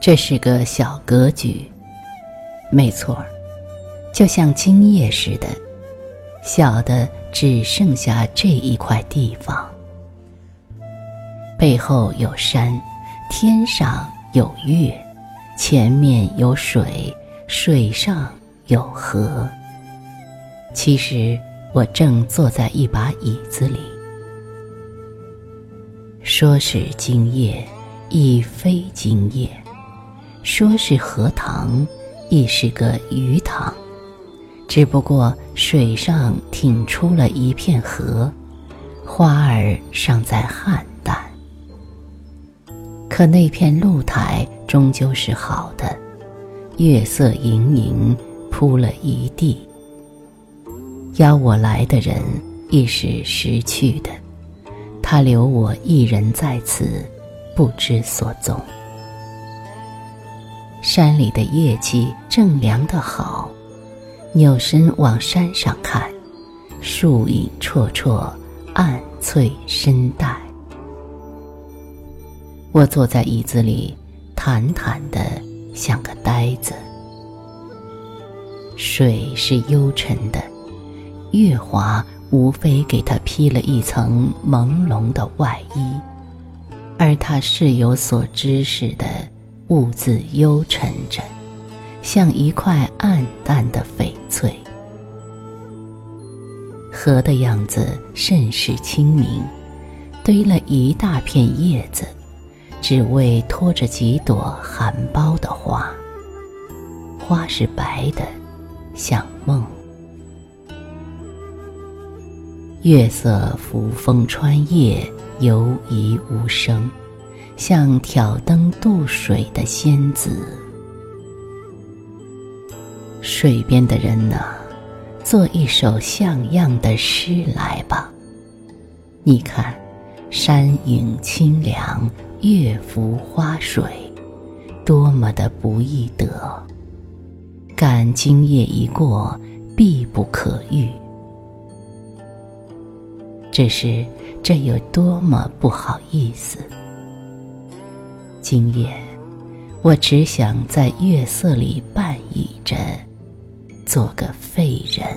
这是个小格局，没错儿，就像今夜似的，小的只剩下这一块地方。背后有山，天上有月，前面有水，水上有河。其实我正坐在一把椅子里。说是今夜，亦非今夜；说是荷塘，亦是个鱼塘。只不过水上挺出了一片荷，花儿尚在菡萏。可那片露台终究是好的，月色盈盈，铺了一地。邀我来的人亦是识趣的，他留我一人在此，不知所踪。山里的夜气正凉得好，扭身往山上看，树影绰绰，暗翠深黛。我坐在椅子里，坦坦的像个呆子。水是幽沉的。月华无非给他披了一层朦胧的外衣，而他事有所知似的，兀自幽沉着，像一块暗淡的翡翠。河的样子甚是清明，堆了一大片叶子，只为托着几朵含苞的花。花是白的，像梦。月色扶风穿叶，游移无声，像挑灯渡水的仙子。水边的人呐，做一首像样的诗来吧。你看，山影清凉，月浮花水，多么的不易得。感今夜一过，必不可遇。只是，这有多么不好意思！今夜，我只想在月色里半倚着，做个废人。